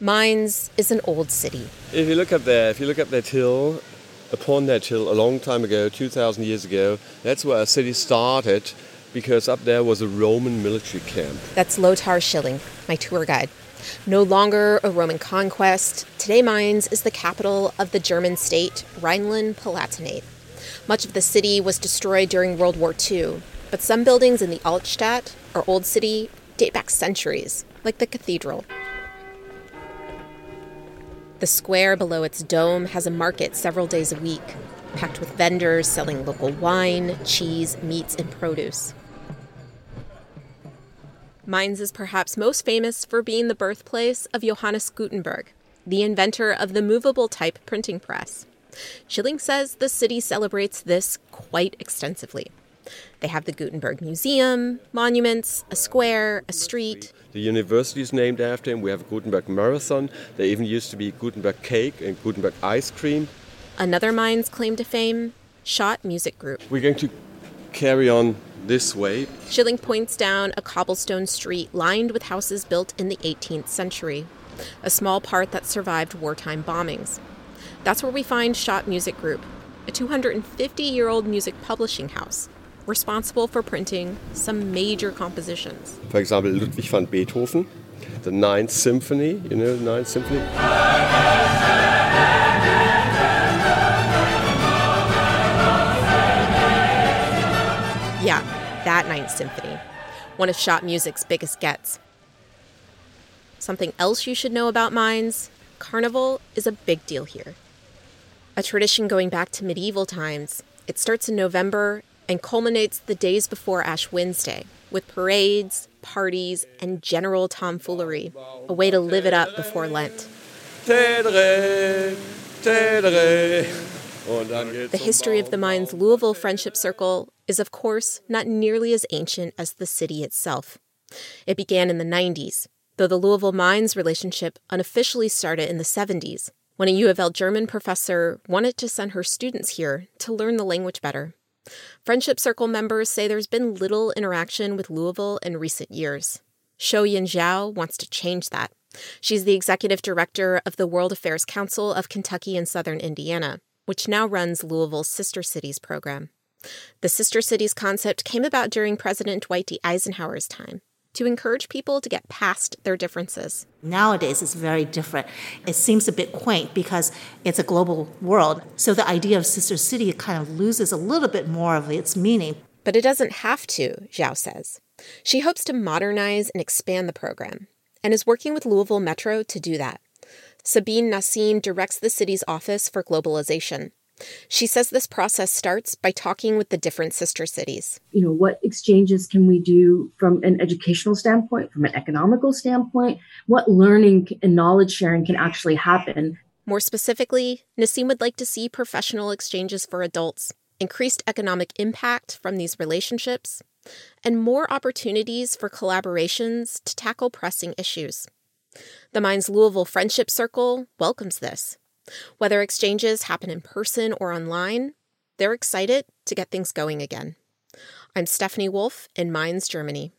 Mainz is an old city. If you look up there, if you look up that hill, upon that hill a long time ago, 2,000 years ago, that's where our city started because up there was a Roman military camp. That's Lothar Schilling, my tour guide. No longer a Roman conquest, today Mainz is the capital of the German state Rhineland Palatinate. Much of the city was destroyed during World War II, but some buildings in the Altstadt, or Old City, date back centuries, like the cathedral. The square below its dome has a market several days a week, packed with vendors selling local wine, cheese, meats, and produce. Mainz is perhaps most famous for being the birthplace of Johannes Gutenberg, the inventor of the movable type printing press. Schilling says the city celebrates this quite extensively. They have the Gutenberg Museum, monuments, a square, a street. The university is named after him. We have a Gutenberg Marathon. There even used to be Gutenberg cake and Gutenberg ice cream. Another Mainz claim to fame Schott Music Group. We're going to carry on this way. Schilling points down a cobblestone street lined with houses built in the 18th century, a small part that survived wartime bombings. That's where we find Schott Music Group, a 250 year old music publishing house responsible for printing some major compositions. For example, Ludwig van Beethoven, the Ninth Symphony, you know the Ninth Symphony? Yeah, that Ninth Symphony, one of Schott Music's biggest gets. Something else you should know about Mainz Carnival is a big deal here. A tradition going back to medieval times, it starts in November and culminates the days before Ash Wednesday with parades, parties, and general tomfoolery, a way to live it up before Lent. The history of the Mainz Louisville Friendship Circle is, of course, not nearly as ancient as the city itself. It began in the 90s, though the Louisville Mainz relationship unofficially started in the 70s, when a U of L German professor wanted to send her students here to learn the language better. Friendship Circle members say there's been little interaction with Louisville in recent years. Shou Yin Zhao wants to change that. She's the executive director of the World Affairs Council of Kentucky and Southern Indiana, which now runs Louisville's Sister Cities program. The Sister Cities concept came about during President Dwight D. Eisenhower's time to encourage people to get past their differences. Nowadays, it's very different. It seems a bit quaint because it's a global world. So the idea of sister city kind of loses a little bit more of its meaning. But it doesn't have to, Zhao says. She hopes to modernize and expand the program and is working with Louisville Metro to do that. Sabine Nassim directs the city's Office for Globalization. She says this process starts by talking with the different sister cities. You know, what exchanges can we do from an educational standpoint, from an economical standpoint? What learning and knowledge sharing can actually happen? More specifically, Nassim would like to see professional exchanges for adults, increased economic impact from these relationships, and more opportunities for collaborations to tackle pressing issues. The Mainz Louisville Friendship Circle welcomes this whether exchanges happen in person or online, they're excited to get things going again. I'm Stephanie Wolf in Mainz, Germany.